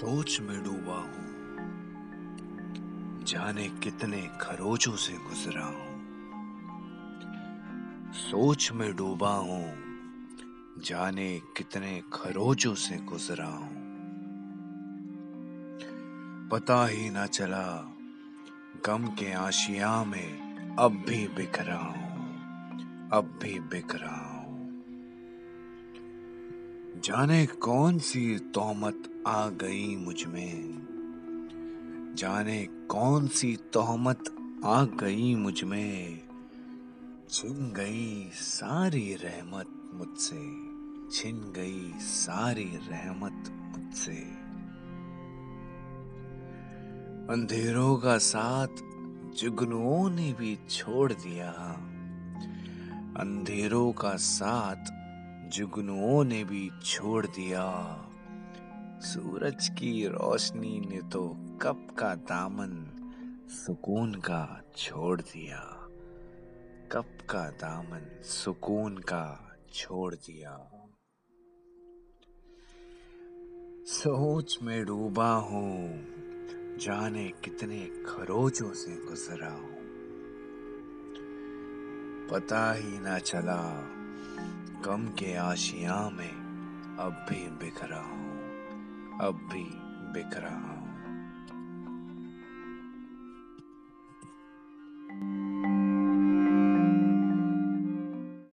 सोच में डूबा हूँ। जाने कितने खरोचों से गुजरा हूँ। सोच में डूबा हूँ। जाने कितने खरोचों से गुजरा हूँ। पता ही ना चला, गम के आशिया में अब भी बिखरा हूँ, अब भी बिखरा हूँ। जाने कौन सी तोहमत आ गई मुझमें? जाने कौन सी तोहमत आ गई मुझमें? छिन गई सारी रहमत मुझसे। छिन गई सारी रहमत मुझसे। अंधेरों का साथ जुगनुओं ने भी छोड़ दिया। अंधेरों का साथ जुगनुओं ने भी छोड़ दिया। सूरज की रोशनी ने तो कब का दामन सुकून का छोड़ दिया। कब का दामन सुकून का छोड़ दिया। सोच में डूबा हूँ, जाने कितने खरोचों से गुजरा हूँ। पता ही ना चला गम के आशिया में अब भी बिखरा हूँ अब भी बिखरा हूँ।